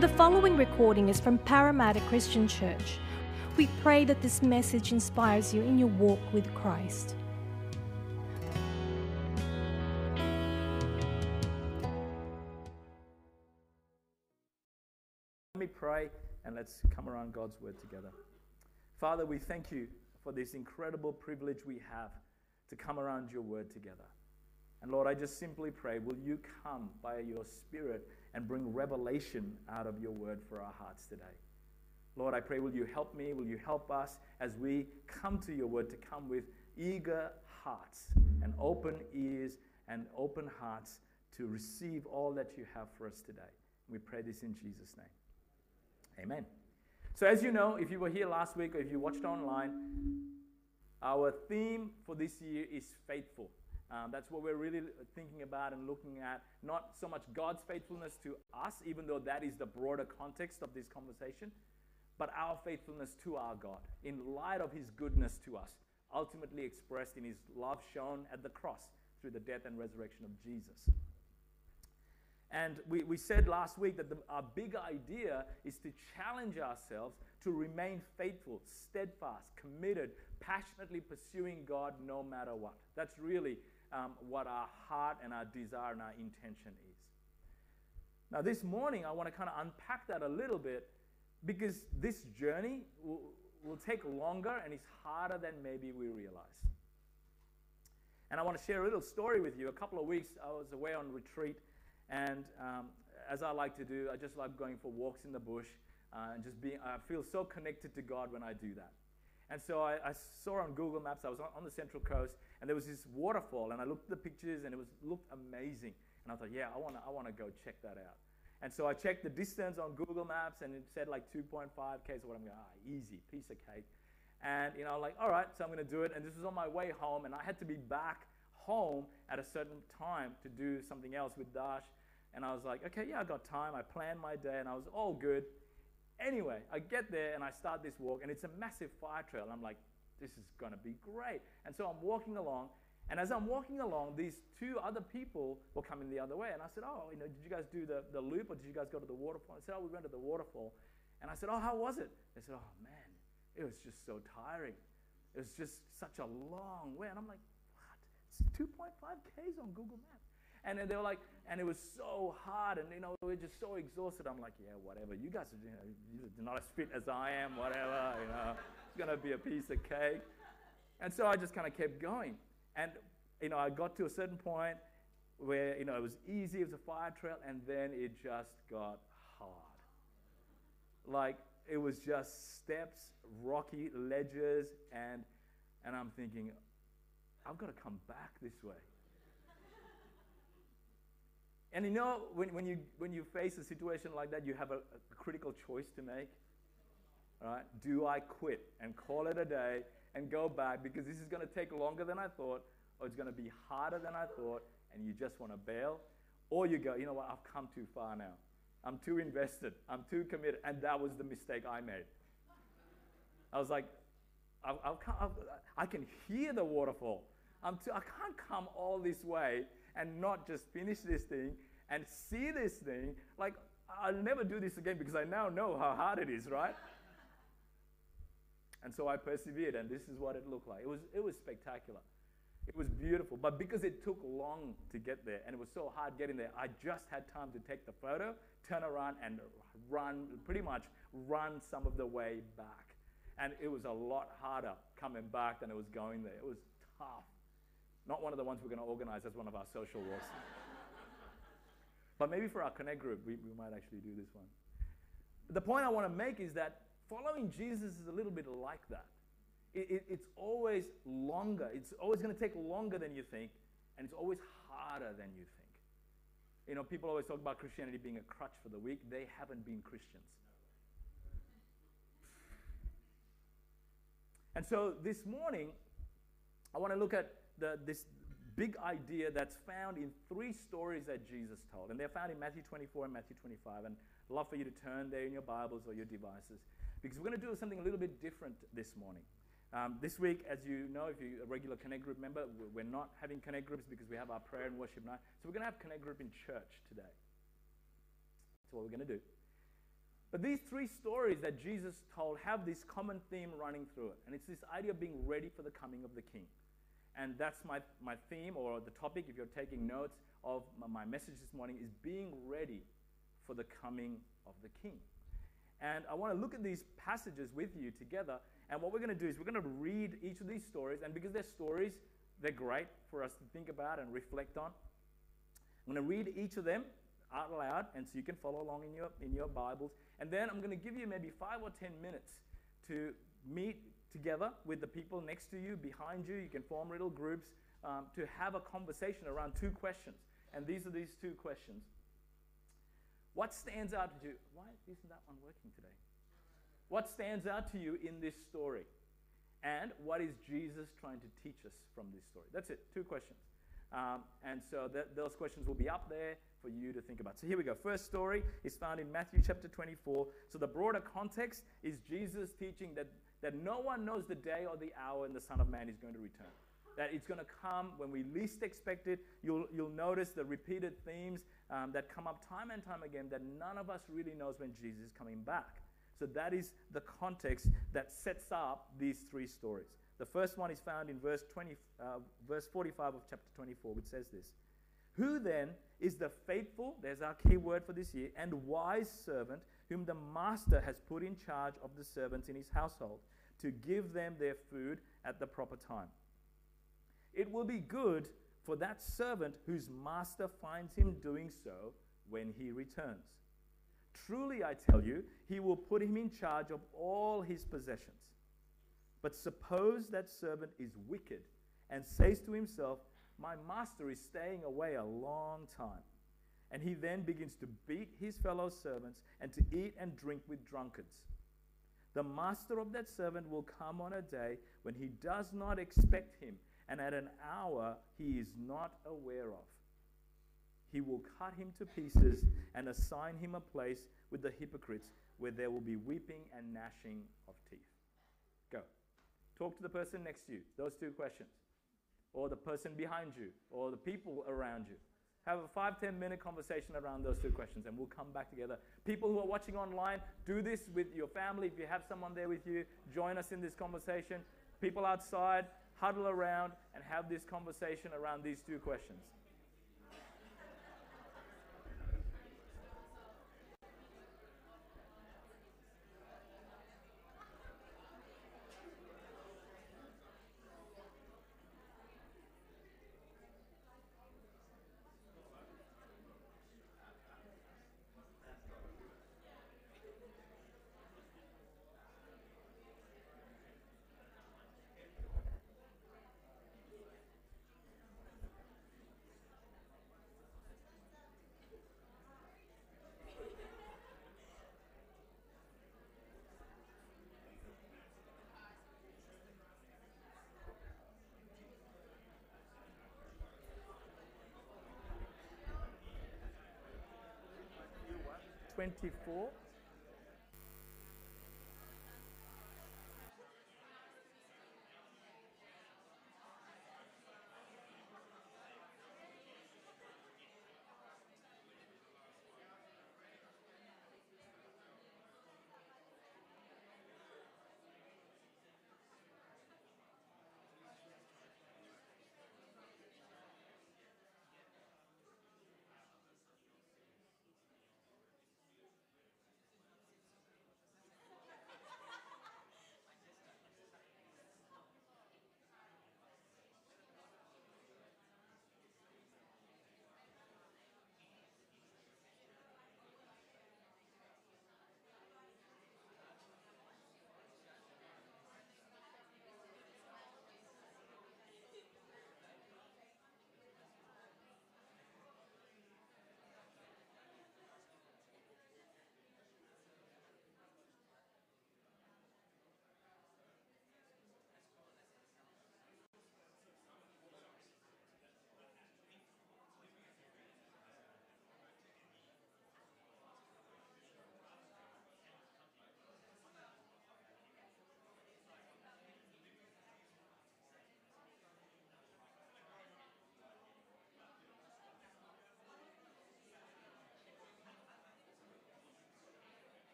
The following recording is from Parramatta Christian Church. We pray that this message inspires you in your walk with Christ. Let me pray and let's come around God's word together. Father, we thank you for this incredible privilege we have to come around your word together. And Lord, I just simply pray, will you come by your Spirit and bring revelation out of your word for our hearts today? Lord, I pray, will you help me? Will you help us as we come to your word to come with eager hearts and open ears and open hearts to receive all that you have for us today? We pray this in Jesus' name. Amen. So, as you know, if you were here last week or if you watched online, our theme for this year is faithful. Um, that's what we're really thinking about and looking at. Not so much God's faithfulness to us, even though that is the broader context of this conversation, but our faithfulness to our God in light of His goodness to us, ultimately expressed in His love shown at the cross through the death and resurrection of Jesus. And we, we said last week that the, our big idea is to challenge ourselves to remain faithful, steadfast, committed, passionately pursuing God no matter what. That's really um, what our heart and our desire and our intention is. Now, this morning, I want to kind of unpack that a little bit because this journey will, will take longer and it's harder than maybe we realize. And I want to share a little story with you. A couple of weeks, I was away on retreat, and um, as I like to do, I just like going for walks in the bush uh, and just being, I feel so connected to God when I do that. And so I, I, saw on Google Maps, I was on, on, the Central Coast, and there was this waterfall, and I looked at the pictures, and it was looked amazing. And I thought, yeah, I want to I wanna go check that out. And so I checked the distance on Google Maps, and it said like 2.5 K. So what I'm going, ah, easy, piece of cake. And you know, like, all right, so I'm going to do it. And this was on my way home, and I had to be back home at a certain time to do something else with Dash. And I was like, okay, yeah, I got time. I planned my day, and I was all good. Anyway, I get there and I start this walk, and it's a massive fire trail. And I'm like, this is going to be great. And so I'm walking along, and as I'm walking along, these two other people were coming the other way. And I said, oh, you know, did you guys do the, the loop, or did you guys go to the waterfall? I said, oh, we went to the waterfall. And I said, oh, how was it? They said, oh, man, it was just so tiring. It was just such a long way. And I'm like, what? It's 2.5 Ks on Google Maps. And they were like, and it was so hard, and you know, we were just so exhausted. I'm like, yeah, whatever. You guys are, you know, not as fit as I am, whatever. You know, it's gonna be a piece of cake. And so I just kind of kept going. And you know, I got to a certain point where you know it was easy, it was a fire trail, and then it just got hard. Like it was just steps, rocky ledges, and and I'm thinking, I've got to come back this way. And you know, when, when, you, when you face a situation like that, you have a, a critical choice to make. Right? Do I quit and call it a day and go back because this is going to take longer than I thought, or it's going to be harder than I thought, and you just want to bail? Or you go, you know what, I've come too far now. I'm too invested. I'm too committed. And that was the mistake I made. I was like, I, I, I can hear the waterfall. I'm too, I can't come all this way and not just finish this thing and see this thing. Like, I'll never do this again because I now know how hard it is, right? and so I persevered, and this is what it looked like. It was, it was spectacular. It was beautiful. But because it took long to get there and it was so hard getting there, I just had time to take the photo, turn around, and run, pretty much run some of the way back. And it was a lot harder coming back than it was going there. It was tough. Not one of the ones we're going to organize as one of our social walks. but maybe for our Connect group, we, we might actually do this one. The point I want to make is that following Jesus is a little bit like that. It, it, it's always longer. It's always going to take longer than you think, and it's always harder than you think. You know, people always talk about Christianity being a crutch for the weak. They haven't been Christians. And so this morning, I want to look at the, this big idea that's found in three stories that Jesus told. And they're found in Matthew 24 and Matthew 25. And I'd love for you to turn there in your Bibles or your devices because we're going to do something a little bit different this morning. Um, this week, as you know, if you're a regular Connect Group member, we're not having Connect Groups because we have our prayer and worship night. So we're going to have Connect Group in church today. That's what we're going to do. But these three stories that Jesus told have this common theme running through it. And it's this idea of being ready for the coming of the king. And that's my, my theme or the topic, if you're taking notes, of my message this morning is being ready for the coming of the king. And I want to look at these passages with you together. And what we're going to do is we're going to read each of these stories. And because they're stories, they're great for us to think about and reflect on. I'm going to read each of them out loud, and so you can follow along in your, in your Bibles. And then I'm going to give you maybe five or ten minutes to meet together with the people next to you, behind you. You can form little groups um, to have a conversation around two questions. And these are these two questions. What stands out to you? Why isn't that one working today? What stands out to you in this story? And what is Jesus trying to teach us from this story? That's it, two questions. Um, and so those questions will be up there for you to think about. So here we go. First story is found in Matthew chapter 24. So the broader context is Jesus teaching that, that no one knows the day or the hour when the Son of Man is going to return. That it's going to come when we least expect it. You'll, you'll notice the repeated themes um, that come up time and time again that none of us really knows when Jesus is coming back. So that is the context that sets up these three stories. The first one is found in verse, 20, uh, verse 45 of chapter 24, which says this Who then is the faithful, there's our key word for this year, and wise servant whom the master has put in charge of the servants in his household to give them their food at the proper time? It will be good for that servant whose master finds him doing so when he returns. Truly, I tell you, he will put him in charge of all his possessions. But suppose that servant is wicked and says to himself, My master is staying away a long time. And he then begins to beat his fellow servants and to eat and drink with drunkards. The master of that servant will come on a day when he does not expect him, and at an hour he is not aware of. He will cut him to pieces and assign him a place with the hypocrites where there will be weeping and gnashing of teeth. Go. Talk to the person next to you. Those two questions. Or the person behind you, or the people around you. Have a five, ten minute conversation around those two questions, and we'll come back together. People who are watching online, do this with your family. If you have someone there with you, join us in this conversation. People outside, huddle around and have this conversation around these two questions. 24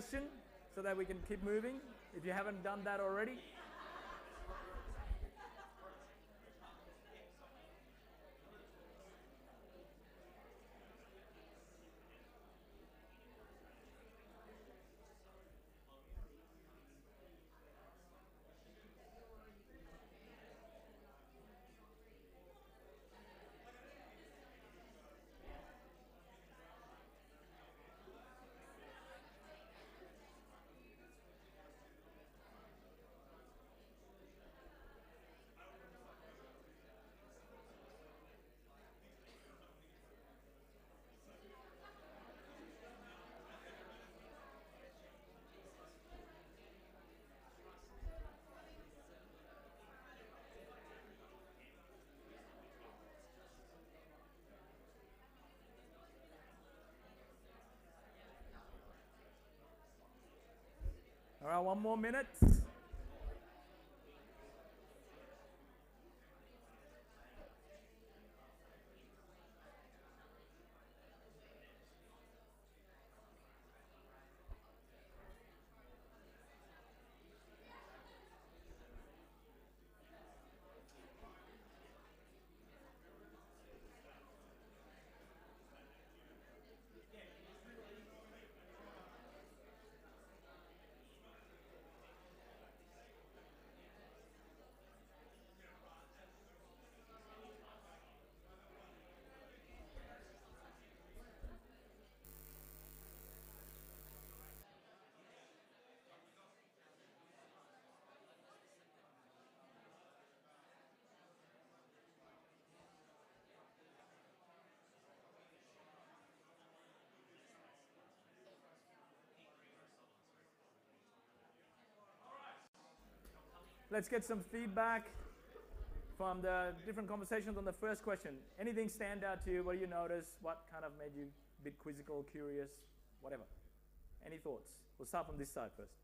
so that we can keep moving if you haven't done that already? All right, one more minute. Let's get some feedback from the different conversations on the first question. Anything stand out to you? What do you notice? What kind of made you a bit quizzical, curious, whatever? Any thoughts? We'll start from this side first.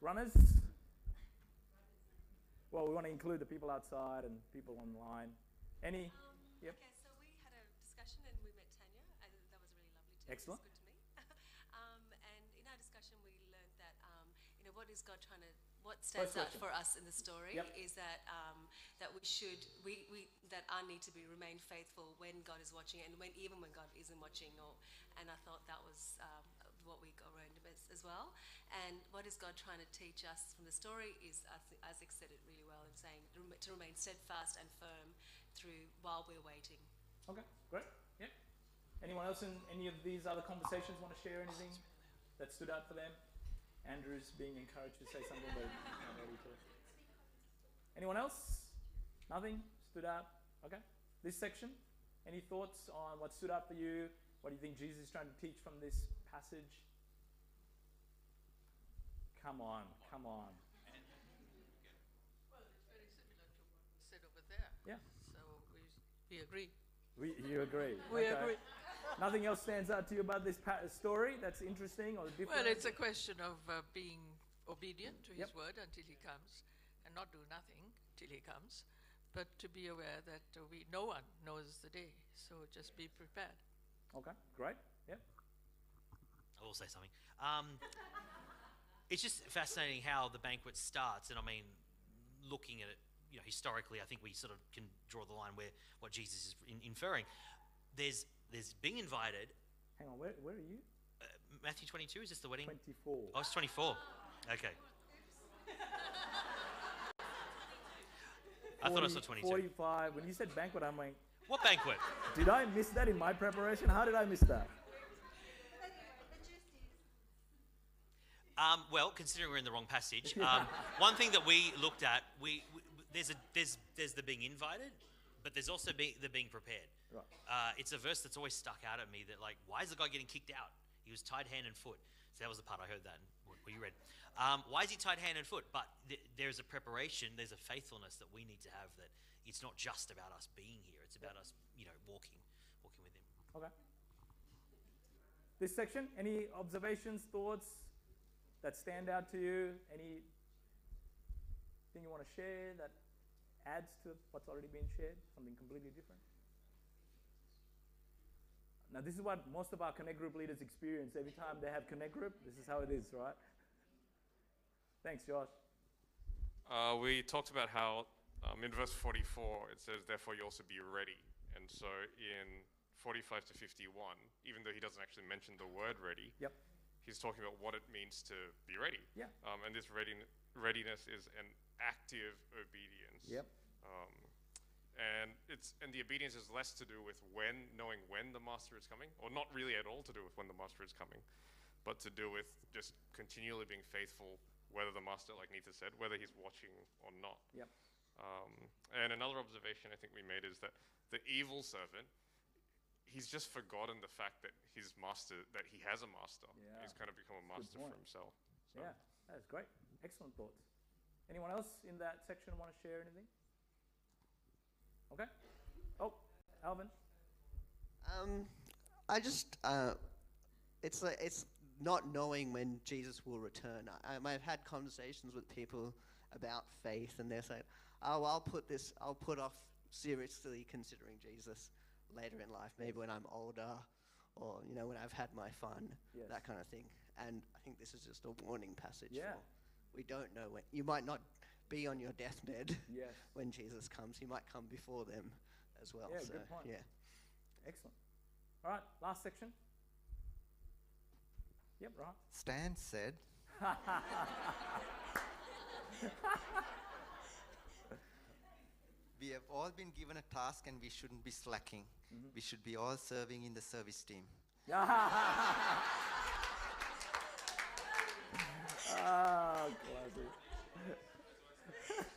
Runners? Well, we want to include the people outside and people online. Any? Um, Yep. Okay, so we had a discussion and we met Tanya, and that was really lovely too. Excellent. It was good to me. um, and in our discussion, we learned that um, you know what is God trying to what stands out for us in the story Yep. is that um, that we should we, we that our need to be remain faithful when God is watching and when even when God isn't watching. Or and I thought that was um, what we got around as, as well. And what is God trying to teach us from the story is I Isaac said it really well in saying to remain steadfast and firm through while we're waiting. Okay, great. Yep. Anyone else in any of these other conversations want to share anything that stood out for them? Andrew's being encouraged to say something, but not ready to. Anyone else? Nothing stood out? Okay. This section? Any thoughts on what stood out for you? What do you think Jesus is trying to teach from this passage? Come on, come on. Well, it's very similar to what said over there. Yeah. So we, we agree. We, you agree? We Okay. agree. Nothing else stands out to you about this story that's interesting or different? Well, it's a question of uh, being obedient to His Yep. word until He comes, and not do nothing till He comes, but to be aware that uh, we no one knows the day, so just be prepared. Okay, great. Yep. I will say something. Um, it's just fascinating how the banquet starts, and I mean, looking at it, you know, historically, I think we sort of can draw the line where what Jesus is in, inferring. There's there's being invited. Hang on, where, where are you? Uh, Matthew 22 is this the wedding? 24. Oh, it's 24. Okay. I thought I saw 22. 45. When you said banquet, I'm like, What banquet? did I miss that in my preparation? How did I miss that? Um, well, considering we're in the wrong passage, um, one thing that we looked at, we, we there's a there's there's the being invited, but there's also be, the being prepared. Right. Uh, it's a verse that's always stuck out at me that like, why is the guy getting kicked out? He was tied hand and foot. So that was the part I heard that what you read. Um, why is he tied hand and foot? But th- there's a preparation, there's a faithfulness that we need to have. That it's not just about us being here; it's about us, you know, walking, walking with him. Okay. This section, any observations, thoughts that stand out to you? Anything you want to share that adds to what's already been shared? Something completely different? Now, this is what most of our Connect Group leaders experience every time they have Connect Group. This is how it is, right? Thanks, Josh. Uh, we talked about how um, in verse 44 it says, Therefore you also be ready. And so in 45 to 51, even though he doesn't actually mention the word ready, Yep. he's talking about what it means to be ready. Yeah. Um, and this readin- readiness is an active obedience. Yep. Um, and it's and the obedience is less to do with when knowing when the master is coming, or not really at all to do with when the master is coming, but to do with just continually being faithful, whether the master, like Nita said, whether he's watching or not. Yep. Um, and another observation I think we made is that the evil servant, he's just forgotten the fact that his master, that he has a master. Yeah. He's kind of become a master for himself. So. Yeah, that's great. Excellent thoughts. Anyone else in that section want to share anything? Okay. Oh, Alvin. Um, I just, uh, it's like it's not knowing when Jesus will return. I, I've had conversations with people about faith, and they're saying, "Oh, I'll put this, I'll put off seriously considering Jesus later in life, maybe when I'm older, or you know, when I've had my fun, Yes. that kind of thing." And I think this is just a warning passage. Yeah. For, we don't know when you might not be on your deathbed Yes. when Jesus comes. He might come before them as well. Yeah, so, good point. Yeah. Excellent. All right, last section. Yep, right. Stan said, We have all been given a task and we shouldn't be slacking. Mm-hmm. We should be all serving in the service team. Ah, classic.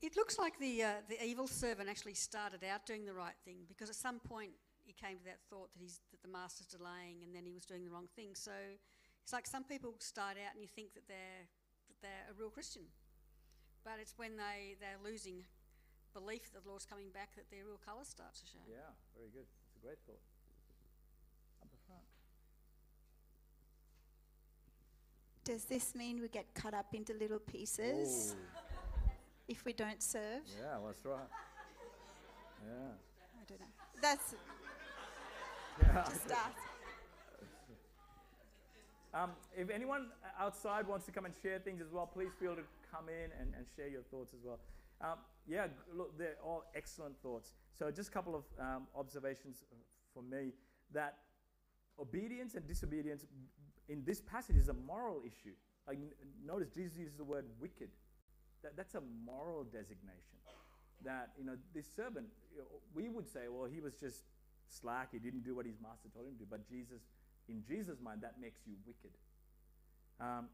It looks like the, uh, the evil servant actually started out doing the right thing because at some point he came to that thought that, he's, that the master's delaying and then he was doing the wrong thing. So it's like some people start out and you think that they're, that they're a real Christian. But it's when they, they're losing belief that the Lord's coming back that their real colour starts to show. Yeah, very good. It's a great thought. Up the front. Does this mean we get cut up into little pieces if we don't serve? Yeah, that's right. Yeah. I don't know. That's Yeah. just ask. Um, if anyone outside wants to come and share things as well, please feel to come in and, and share your thoughts as well. Um, yeah, look, they're all excellent thoughts. So, just a couple of um, observations for me that obedience and disobedience in this passage is a moral issue. Like, notice Jesus uses the word wicked. That, that's a moral designation. That, you know, this servant, we would say, well, he was just slack, he didn't do what his master told him to do. But Jesus, in Jesus' mind, that makes you wicked. Um,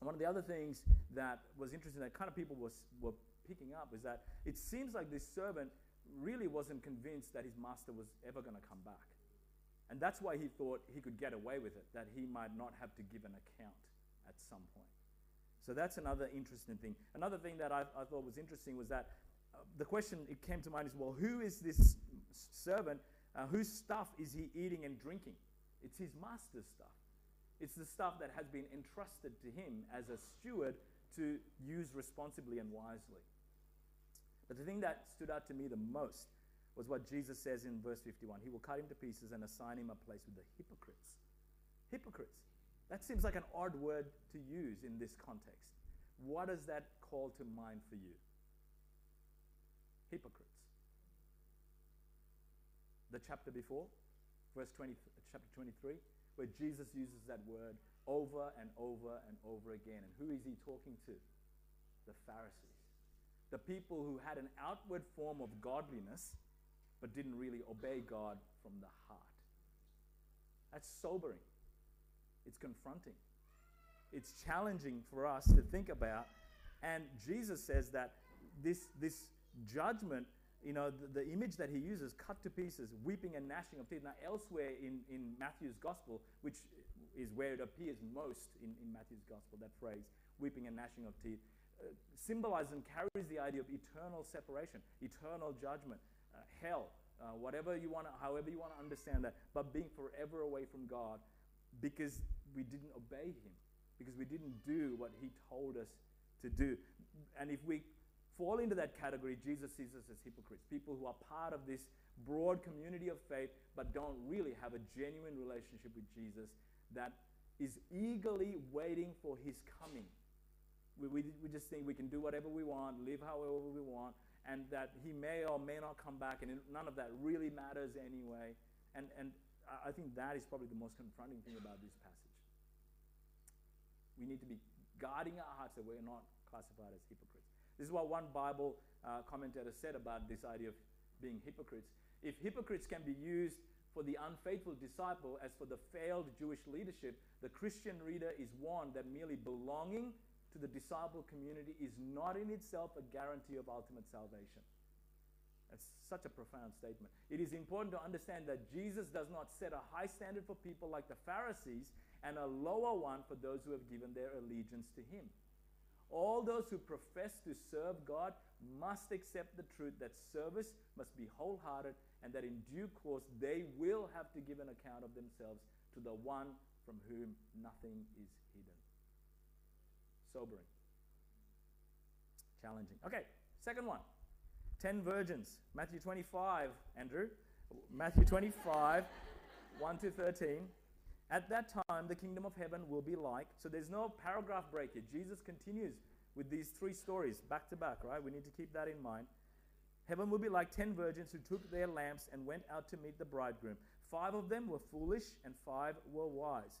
one of the other things that was interesting that kind of people was, were picking up is that it seems like this servant really wasn't convinced that his master was ever going to come back. And that's why he thought he could get away with it, that he might not have to give an account at some point. So that's another interesting thing. Another thing that I, I thought was interesting was that uh, the question it came to mind is well, who is this servant? Uh, whose stuff is he eating and drinking? It's his master's stuff. It's the stuff that has been entrusted to him as a steward to use responsibly and wisely. But the thing that stood out to me the most was what Jesus says in verse 51 He will cut him to pieces and assign him a place with the hypocrites. Hypocrites. That seems like an odd word to use in this context. What does that call to mind for you? Hypocrites. The chapter before, verse 20, chapter 23, where Jesus uses that word over and over and over again. And who is he talking to? The Pharisees. The people who had an outward form of godliness, but didn't really obey God from the heart. That's sobering. It's confronting. It's challenging for us to think about. And Jesus says that this, this judgment, you know, the, the image that he uses, cut to pieces, weeping and gnashing of teeth. Now, elsewhere in, in Matthew's gospel, which is where it appears most in, in Matthew's gospel, that phrase, weeping and gnashing of teeth, uh, symbolizes and carries the idea of eternal separation, eternal judgment, hell, uh, whatever you want however you want to understand that, but being forever away from God because we didn't obey Him, because we didn't do what He told us to do. And if we fall into that category, Jesus sees us as hypocrites, people who are part of this broad community of faith but don't really have a genuine relationship with Jesus that is eagerly waiting for his coming. We, we, we just think we can do whatever we want, live however we want, and that he may or may not come back, and none of that really matters anyway. And, and I think that is probably the most confronting thing about this passage. We need to be guarding our hearts that we're not classified as hypocrites. This is what one Bible uh, commentator said about this idea of being hypocrites. If hypocrites can be used for the unfaithful disciple as for the failed Jewish leadership, the Christian reader is warned that merely belonging to the disciple community is not in itself a guarantee of ultimate salvation. That's such a profound statement. It is important to understand that Jesus does not set a high standard for people like the Pharisees and a lower one for those who have given their allegiance to him. All those who profess to serve God must accept the truth that service must be wholehearted and that in due course they will have to give an account of themselves to the one from whom nothing is hidden. Sobering. Challenging. Okay, second one. Ten virgins. Matthew 25, Andrew. Matthew 25, 1 to 13. At that time, the kingdom of heaven will be like. So there's no paragraph break here. Jesus continues with these three stories back to back, right? We need to keep that in mind. Heaven will be like ten virgins who took their lamps and went out to meet the bridegroom. Five of them were foolish, and five were wise.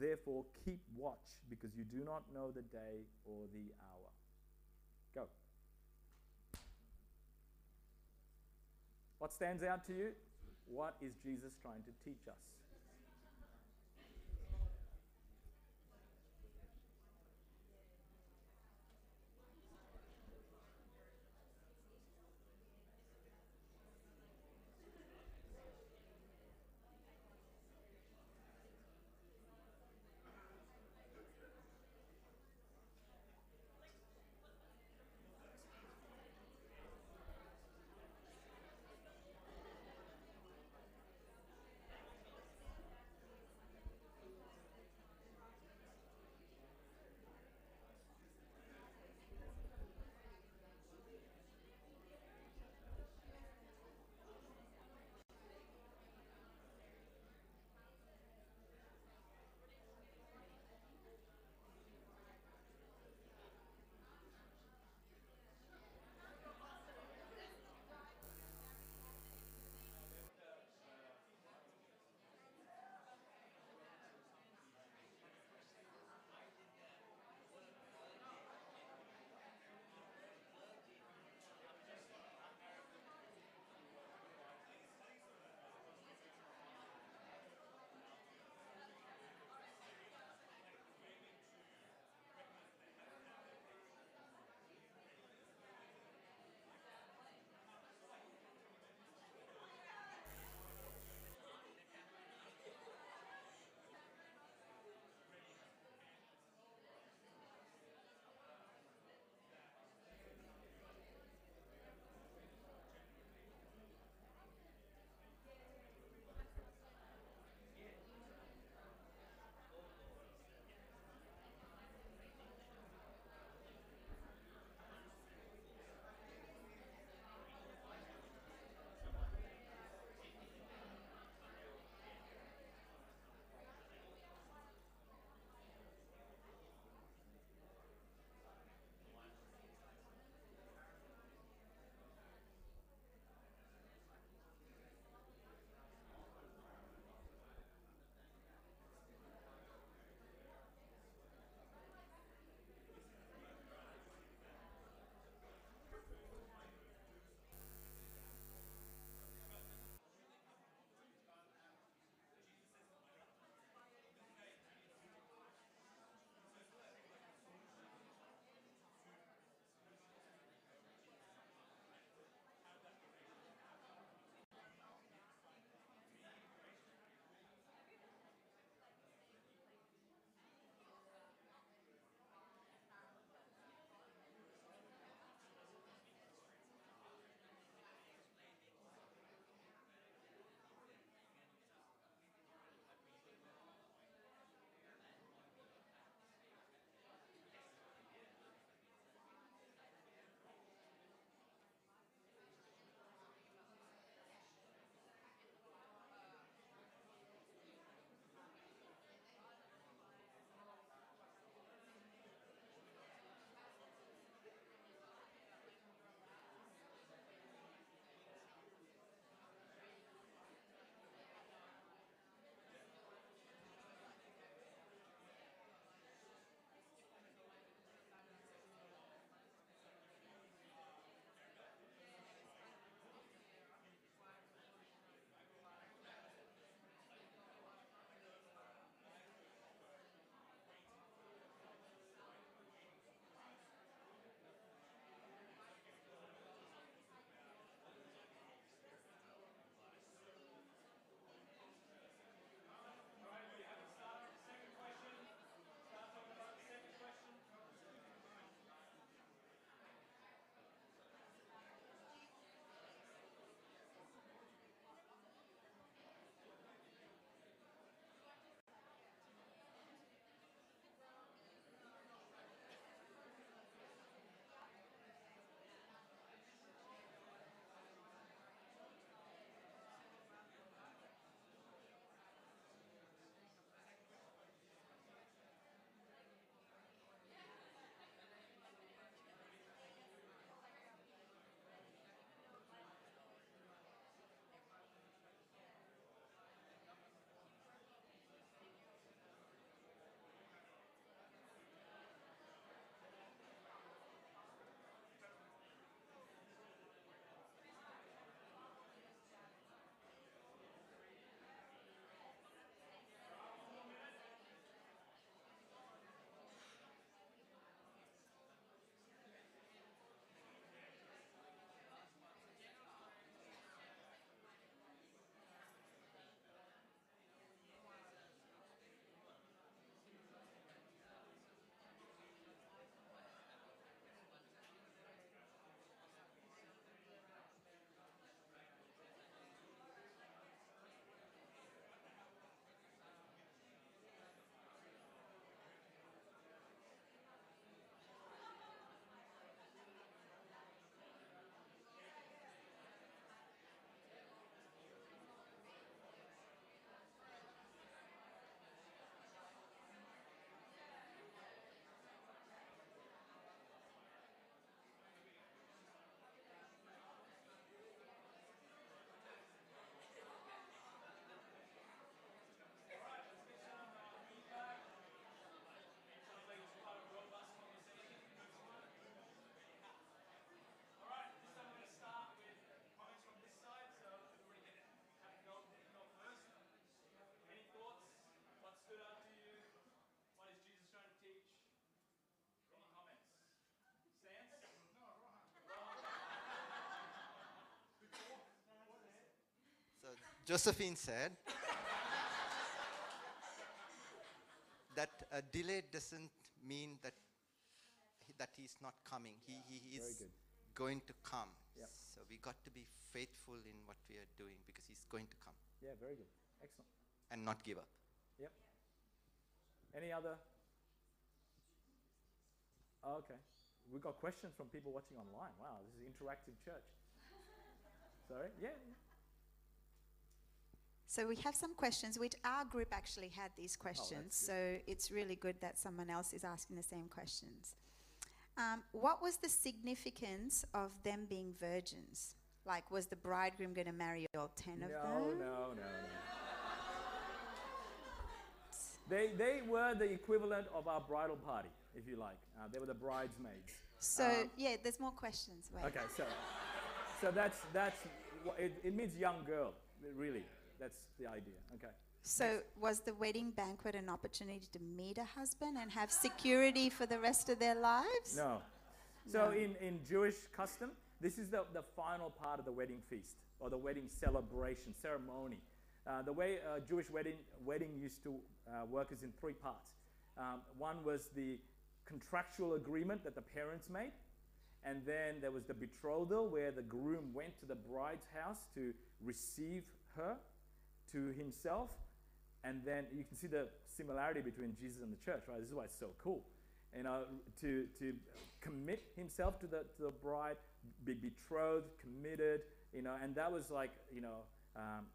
Therefore, keep watch, because you do not know the day or the hour. Go. What stands out to you? What is Jesus trying to teach us? Josephine said that a delay doesn't mean that he- that he's not coming. He, he is going to come. Yep. So we got to be faithful in what we are doing because he's going to come Yeah, very good. Excellent. and not give up. Yep. Any other? Oh, okay. We've got questions from people watching online. Wow, this is interactive church. Sorry? Yeah. So we have some questions, which our group actually had these questions. good. so it's really good that someone else is asking the same questions. Um, what was the significance of them being virgins? Like, was the bridegroom going to marry all ten No, of them? no, no. No. they, they were the equivalent of our bridal party, if you like. Uh, they were the bridesmaids. So Um, yeah, there's more questions. Wait. Okay, so, so that's, that's it, it means young girl, really. That's the idea. Okay. So was the wedding banquet an opportunity to meet a husband and have security for the rest of their lives? No. So No. in, in Jewish custom, this is the, the final part of the wedding feast or the wedding celebration, ceremony. Uh, the way a Jewish wedding, wedding used to uh, work is in three parts. Um, one was the contractual agreement that the parents made, and then there was the betrothal where the groom went to the bride's house to receive her to himself. And then you can see the similarity between Jesus and the church, right? This is why it's so cool. You know, to, to commit himself to the, to the bride, be betrothed, committed, you know, and that was like, you know, um,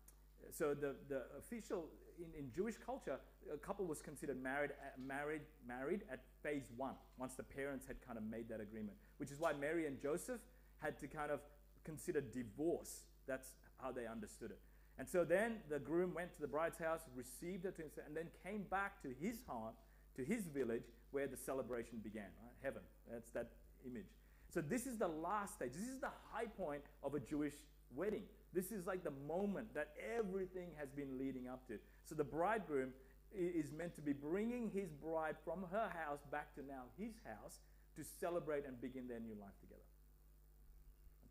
so the, the official, in, in Jewish culture, a couple was considered married, married, married at phase one, once the parents had kind of made that agreement, which is why Mary and Joseph had to kind of consider divorce. That's how they understood it. And so then the groom went to the bride's house, received her to himself, and then came back to his home, to his village, where the celebration began, right? Heaven. That's that image. So this is the last stage. This is the high point of a Jewish wedding. This is like the moment that everything has been leading up to. So the bridegroom is meant to be bringing his bride from her house back to now his house to celebrate and begin their new life together.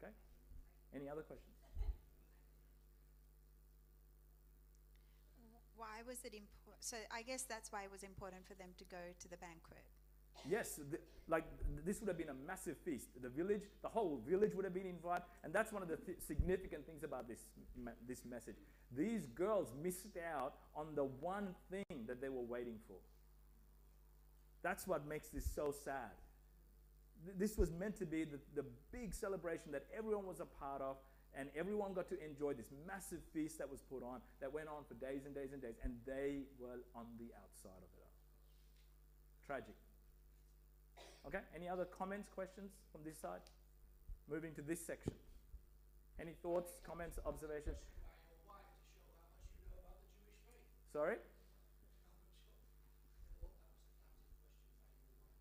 Okay? Any other questions? Why was it important? So I guess that's why it was important for them to go to the banquet. Yes, th- like this would have been a massive feast. The village, the whole village would have been invited, and that's one of the th- significant things about this this message. These girls missed out on the one thing that they were waiting for. That's what makes this so sad. Th- this was meant to be the, the big celebration that everyone was a part of, and everyone got to enjoy this massive feast that was put on, that went on for days and days and days, and they were on the outside of it all. Tragic. Okay, any other comments, questions from this side? Moving to this section. Any thoughts, comments, observations? Sorry?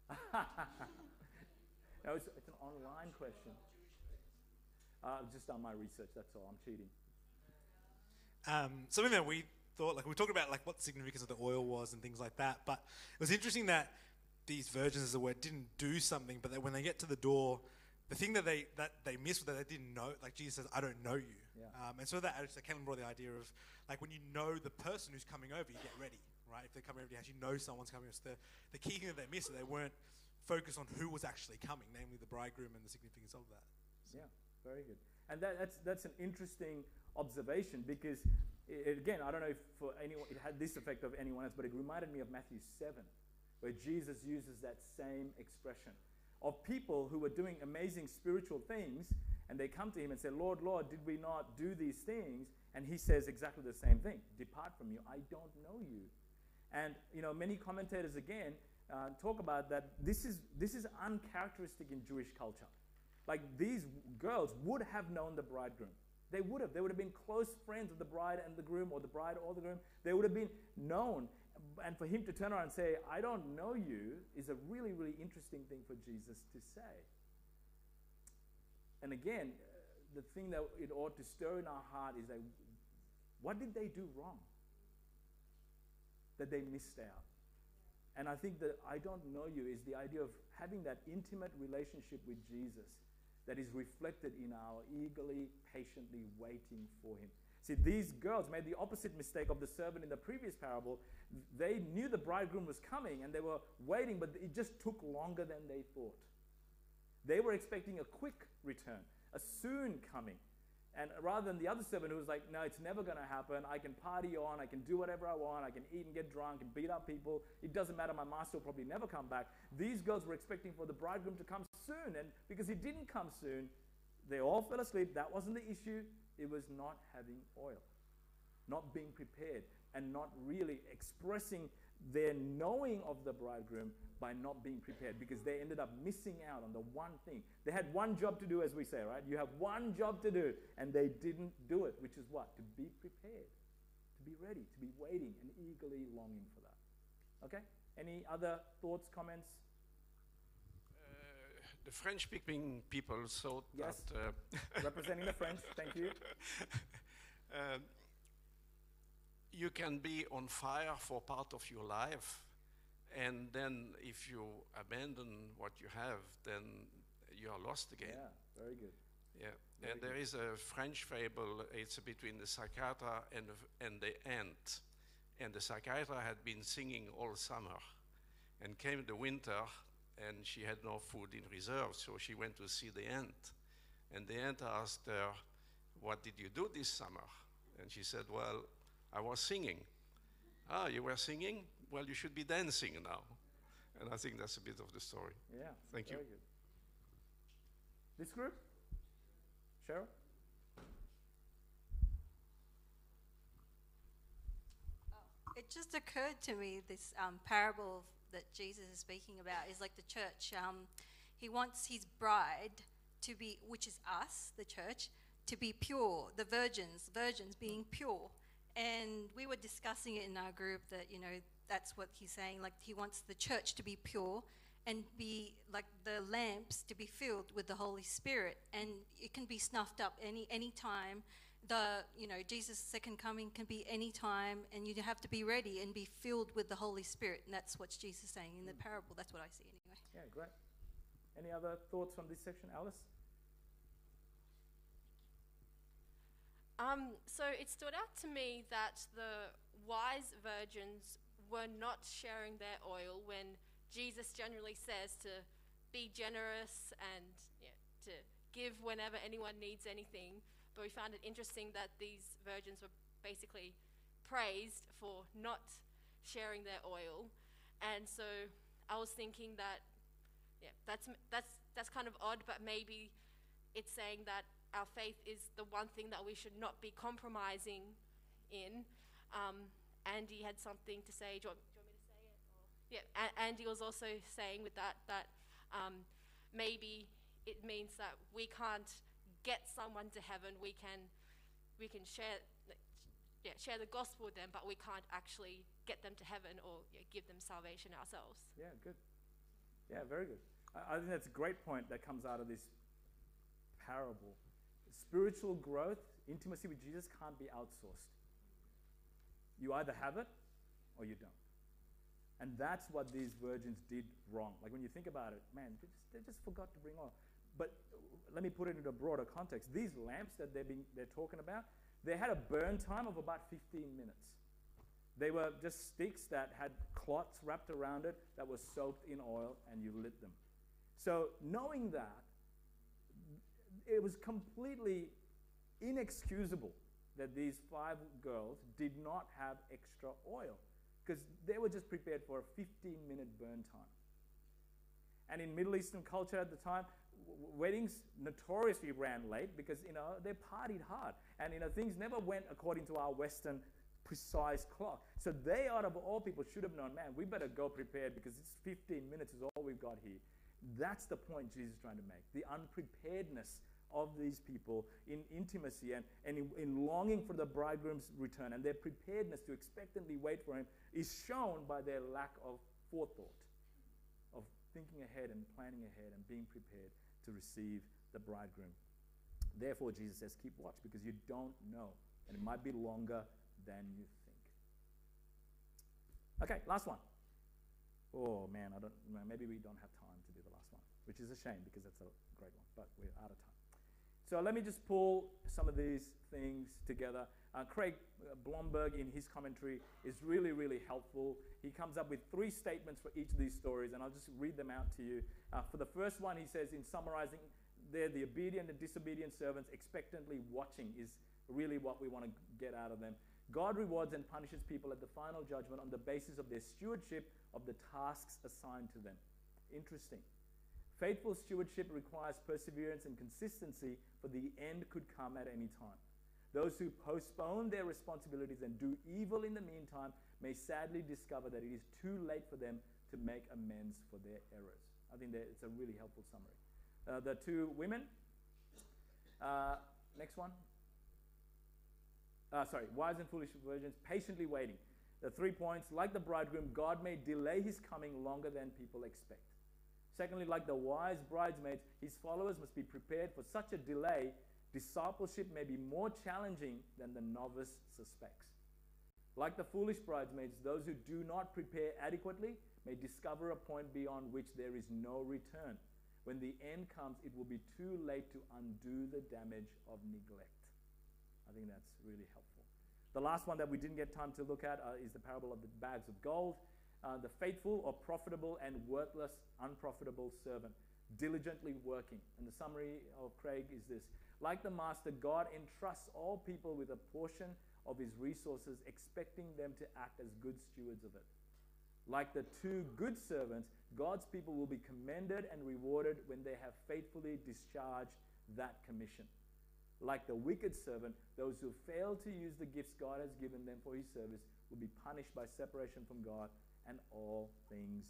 no, it's, it's an online question. Uh, I've just done my research, that's all. I'm cheating. Um, something that we thought, like we talked about, like what the significance of the oil was and things like that. But it was interesting that these virgins, as it were, didn't do something, but that when they get to the door, the thing that they that they missed was that they didn't know. Like Jesus says, "I don't know you," Yeah. um, and so that actually Caitlin brought the idea of like when you know the person who's coming over, you get ready, right? If they're coming over to your house, you know someone's coming. So the the key thing that they missed, is they weren't focused on who was actually coming, namely the bridegroom and the significance of that. Yeah, very good. And that, that's, that's an interesting observation because, i again, I don't know if for anyone, it had this effect of anyone else, but it reminded me of Matthew 7, where Jesus uses that same expression of people who were doing amazing spiritual things, and they come to him and say, Lord, Lord, did we not do these things? And he says exactly the same thing Depart from you, I don't know you. And you know, many commentators again uh, talk about that this is this is uncharacteristic in Jewish culture. Like these girls would have known the bridegroom. They would have. They would have been close friends of the bride and the groom, or the bride or the groom. They would have been known. And for him to turn around and say, I don't know you, is a really, really interesting thing for Jesus to say. And again, the thing that it ought to stir in our heart is that what did they do wrong? That they missed out. And I think that I don't know you is the idea of having that intimate relationship with Jesus that is reflected in our eagerly, patiently waiting for him. See, these girls made the opposite mistake of the servant in the previous parable. They knew the bridegroom was coming and they were waiting, but it just took longer than they thought. They were expecting a quick return, a soon coming. And rather than the other servant who was like, no, it's never going to happen. I can party on. I can do whatever I want. I can eat and get drunk and beat up people. It doesn't matter. My master will probably never come back. These girls were expecting for the bridegroom to come soon. And because he didn't come soon, they all fell asleep. That wasn't the issue. It was not having oil, not being prepared, and not really expressing their knowing of the bridegroom by not being prepared because they ended up missing out on the one thing. They had one job to do, as we say, right? You have one job to do, and they didn't do it, which is what? To be prepared, to be ready, to be waiting and eagerly longing for that. Okay? Any other thoughts, comments? The French-speaking people thought yes. that... Uh, Representing the French, thank you. Uh, you can be on fire for part of your life, and then if you abandon what you have, then you are lost again. Yeah, very good. Yeah, very and there good. is a French fable, it's between the cicada and the, and the ant. And the cicada had been singing all summer, and came the winter, and she had no food in reserve, so she went to see the ant. And the ant asked her, What did you do this summer? And she said, Well, I was singing. Ah, you were singing? Well, you should be dancing now. And I think that's a bit of the story. Yeah. Thank very you. Good. This group? Cheryl? It just occurred to me this um, parable that Jesus is speaking about is like the church. Um, he wants his bride to be, which is us, the church, to be pure, the virgins, virgins being pure. And we were discussing it in our group that, you know, that's what he's saying. Like, he wants the church to be pure and be like the lamps to be filled with the Holy Spirit. And it can be snuffed up any any time. The, you know, Jesus' second coming can be any time, and you have to be ready and be filled with the Holy Spirit. And that's what Jesus is saying in the parable. That's what I see anyway. Yeah, great. Any other thoughts from this section, Alice? Um, so it stood out to me that the wise virgins were not sharing their oil when Jesus generally says to be generous and yeah, to give whenever anyone needs anything. But we found it interesting that these virgins were basically praised for not sharing their oil. And so I was thinking that, yeah, that's, that's, that's kind of odd, but maybe it's saying that our faith is the one thing that we should not be compromising in. Um, Andy had something to say. Do you, want, do you want me to say it? Or? Yeah, A- Andy was also saying with that that um, maybe it means that we can't get someone to heaven. We can we can share yeah, share the gospel with them, but we can't actually get them to heaven or yeah, give them salvation ourselves. Yeah, good. Yeah, very good. I, I think that's a great point that comes out of this parable. Spiritual growth, intimacy with Jesus can't be outsourced. You either have it or you don't. And that's what these virgins did wrong. Like when you think about it, man, they just, they just forgot to bring oil. But let me put it into a broader context. These lamps that they're, they're talking about, they had a burn time of about 15 minutes. They were just sticks that had cloths wrapped around it that were soaked in oil, and you lit them. So, knowing that, it was completely inexcusable that these five girls did not have extra oil because they were just prepared for a 15 minute burn time. And in Middle Eastern culture at the time, weddings notoriously ran late because you know they partied hard, and you know things never went according to our Western precise clock. So they, out of all people, should have known, man, we better go prepared because it's 15 minutes is all we've got here. That's the point Jesus is trying to make: the unpreparedness of these people in intimacy and, and in, in longing for the bridegroom's return and their preparedness to expectantly wait for him is shown by their lack of forethought, of thinking ahead and planning ahead and being prepared to receive the bridegroom. Therefore, Jesus says, keep watch because you don't know, and it might be longer than you think. Okay, last one. Oh man, I don't. Maybe we don't have time to do the last one, which is a shame because that's a great one. But we're out of time. So let me just pull some of these things together. Uh, Craig Blomberg, in his commentary, is really, really helpful. He comes up with three statements for each of these stories, and I'll just read them out to you. Uh, for the first one, he says, in summarizing, there, the obedient and disobedient servants expectantly watching is really what we want to get out of them. God rewards and punishes people at the final judgment on the basis of their stewardship of the tasks assigned to them. Interesting. Faithful stewardship requires perseverance and consistency, for the end could come at any time. Those who postpone their responsibilities and do evil in the meantime may sadly discover that it is too late for them to make amends for their errors. I think that it's a really helpful summary. Uh, the two women. Uh, next one. Uh, sorry, wise and foolish virgins patiently waiting. The three points like the bridegroom, God may delay his coming longer than people expect. Secondly, like the wise bridesmaids, his followers must be prepared for such a delay. Discipleship may be more challenging than the novice suspects. Like the foolish bridesmaids, those who do not prepare adequately may discover a point beyond which there is no return. When the end comes, it will be too late to undo the damage of neglect. I think that's really helpful. The last one that we didn't get time to look at uh, is the parable of the bags of gold. Uh, the faithful or profitable and worthless, unprofitable servant, diligently working. And the summary of Craig is this Like the master, God entrusts all people with a portion of his resources, expecting them to act as good stewards of it. Like the two good servants, God's people will be commended and rewarded when they have faithfully discharged that commission. Like the wicked servant, those who fail to use the gifts God has given them for his service will be punished by separation from God and all things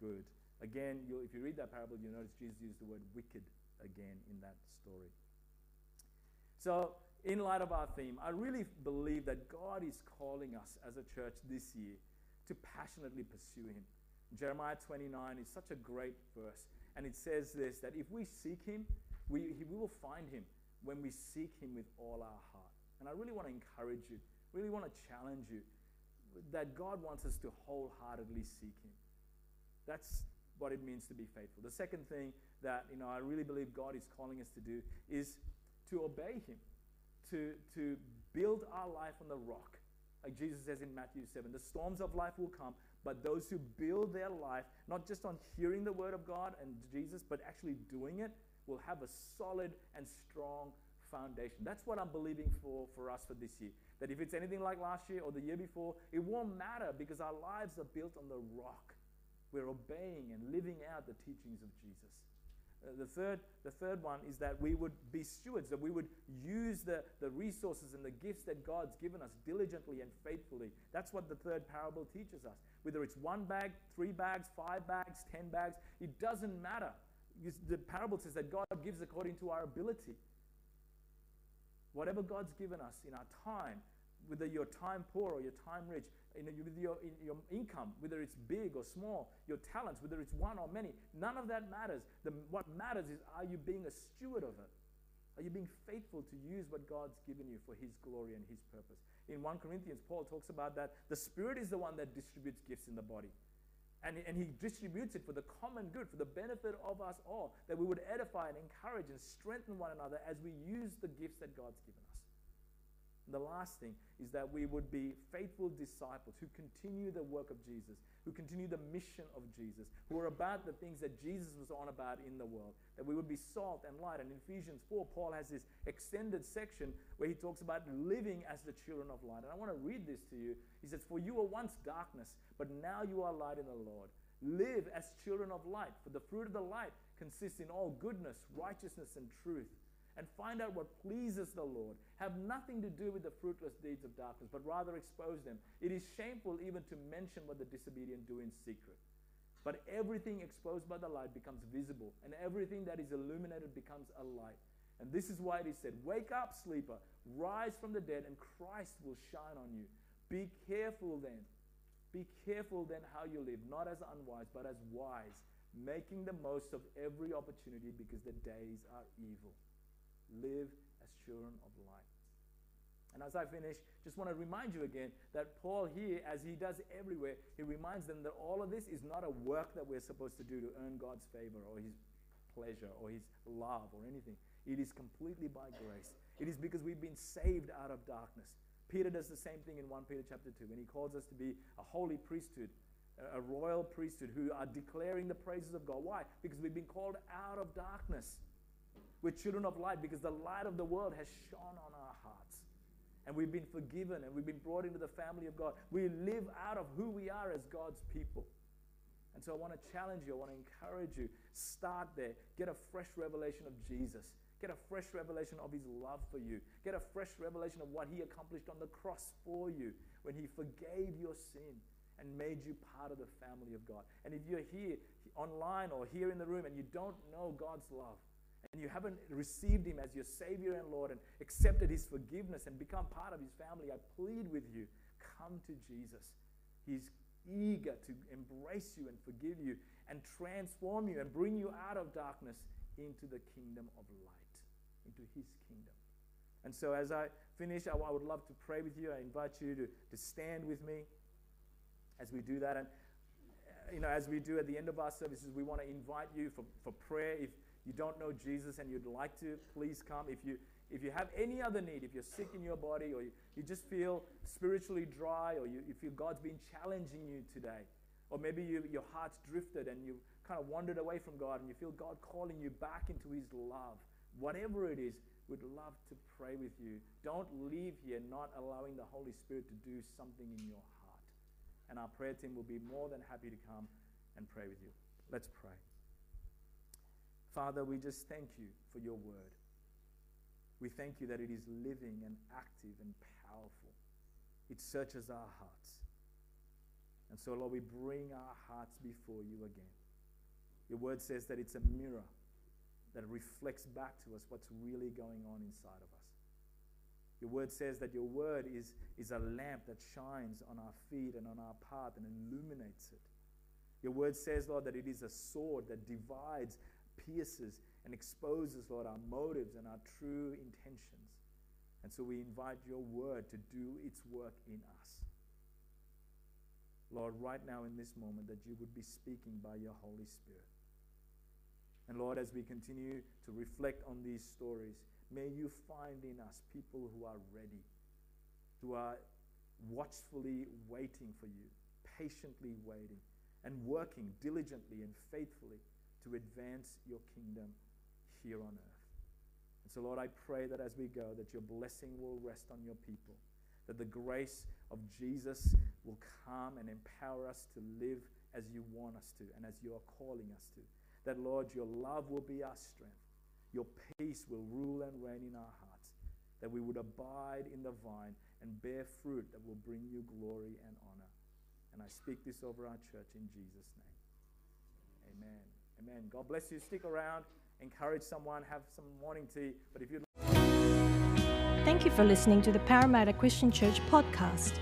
good. Again, if you read that parable, you'll notice Jesus used the word wicked again in that story. So, in light of our theme, I really believe that God is calling us as a church this year to passionately pursue Him. Jeremiah 29 is such a great verse, and it says this that if we seek Him, we, we will find Him when we seek Him with all our heart. And I really want to encourage you, really want to challenge you that God wants us to wholeheartedly seek Him. That's what it means to be faithful. The second thing that you know I really believe God is calling us to do is to obey Him, to, to build our life on the rock. Like Jesus says in Matthew 7, the storms of life will come, but those who build their life not just on hearing the word of God and Jesus, but actually doing it, will have a solid and strong foundation. That's what I'm believing for for us for this year. That if it's anything like last year or the year before, it won't matter because our lives are built on the rock. We're obeying and living out the teachings of Jesus. Uh, the, third, the third one is that we would be stewards, that we would use the, the resources and the gifts that God's given us diligently and faithfully. That's what the third parable teaches us. Whether it's one bag, three bags, five bags, ten bags, it doesn't matter. The parable says that God gives according to our ability. Whatever God's given us in our time, whether you're time poor or you're time rich, you know, with your, in your income, whether it's big or small, your talents, whether it's one or many, none of that matters. The, what matters is are you being a steward of it? Are you being faithful to use what God's given you for His glory and His purpose? In 1 Corinthians, Paul talks about that the Spirit is the one that distributes gifts in the body. And, and he distributes it for the common good, for the benefit of us all, that we would edify and encourage and strengthen one another as we use the gifts that God's given us. And the last thing is that we would be faithful disciples who continue the work of Jesus, who continue the mission of Jesus, who are about the things that Jesus was on about in the world. That we would be salt and light. And in Ephesians 4, Paul has this extended section where he talks about living as the children of light. And I want to read this to you. He says, For you were once darkness, but now you are light in the Lord. Live as children of light, for the fruit of the light consists in all goodness, righteousness, and truth and find out what pleases the Lord. Have nothing to do with the fruitless deeds of darkness, but rather expose them. It is shameful even to mention what the disobedient do in secret. But everything exposed by the light becomes visible, and everything that is illuminated becomes a light. And this is why it is said, Wake up, sleeper, rise from the dead, and Christ will shine on you. Be careful then. Be careful then how you live, not as unwise, but as wise, making the most of every opportunity because the days are evil live as children of light. And as I finish, just want to remind you again that Paul here, as he does everywhere, he reminds them that all of this is not a work that we're supposed to do to earn God's favor or his pleasure or His love or anything. It is completely by grace. It is because we've been saved out of darkness. Peter does the same thing in 1 Peter chapter 2 when he calls us to be a holy priesthood, a royal priesthood who are declaring the praises of God. Why? Because we've been called out of darkness. We're children of light because the light of the world has shone on our hearts. And we've been forgiven and we've been brought into the family of God. We live out of who we are as God's people. And so I want to challenge you, I want to encourage you. Start there. Get a fresh revelation of Jesus. Get a fresh revelation of his love for you. Get a fresh revelation of what he accomplished on the cross for you when he forgave your sin and made you part of the family of God. And if you're here online or here in the room and you don't know God's love, and you haven't received him as your Savior and Lord and accepted his forgiveness and become part of his family, I plead with you come to Jesus. He's eager to embrace you and forgive you and transform you and bring you out of darkness into the kingdom of light, into his kingdom. And so, as I finish, I, would love to pray with you. I invite you to, to stand with me as we do that. And, uh, you know, as we do at the end of our services, we want to invite you for, for prayer. If you don't know Jesus and you'd like to, please come. If you, if you have any other need, if you're sick in your body or you, you just feel spiritually dry or you, you feel God's been challenging you today, or maybe you, your heart's drifted and you've kind of wandered away from God and you feel God calling you back into His love, whatever it is, we'd love to pray with you. Don't leave here not allowing the Holy Spirit to do something in your heart. And our prayer team will be more than happy to come and pray with you. Let's pray. Father, we just thank you for your word. We thank you that it is living and active and powerful. It searches our hearts. And so, Lord, we bring our hearts before you again. Your word says that it's a mirror that reflects back to us what's really going on inside of us. Your word says that your word is, is a lamp that shines on our feet and on our path and illuminates it. Your word says, Lord, that it is a sword that divides pierces and exposes, Lord, our motives and our true intentions. And so we invite your word to do its work in us. Lord, right now in this moment, that you would be speaking by your Holy Spirit. And Lord, as we continue to reflect on these stories, may you find in us people who are ready, who are watchfully waiting for you, patiently waiting, and working diligently and faithfully to advance your kingdom here on earth. And so, Lord, I pray that as we go, that your blessing will rest on your people, that the grace of Jesus will come and empower us to live as you want us to and as you are calling us to. That, Lord, your love will be our strength, your peace will rule and reign in our hearts, that we would abide in the vine and bear fruit that will bring you glory and honor. And I speak this over our church in Jesus' name. Amen. Amen. God bless you. Stick around, encourage someone, have some morning tea. But if you Thank you for listening to the Parramatta Christian Church podcast.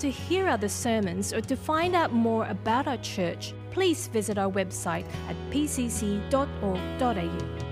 To hear other sermons or to find out more about our church, please visit our website at pcc.org.au.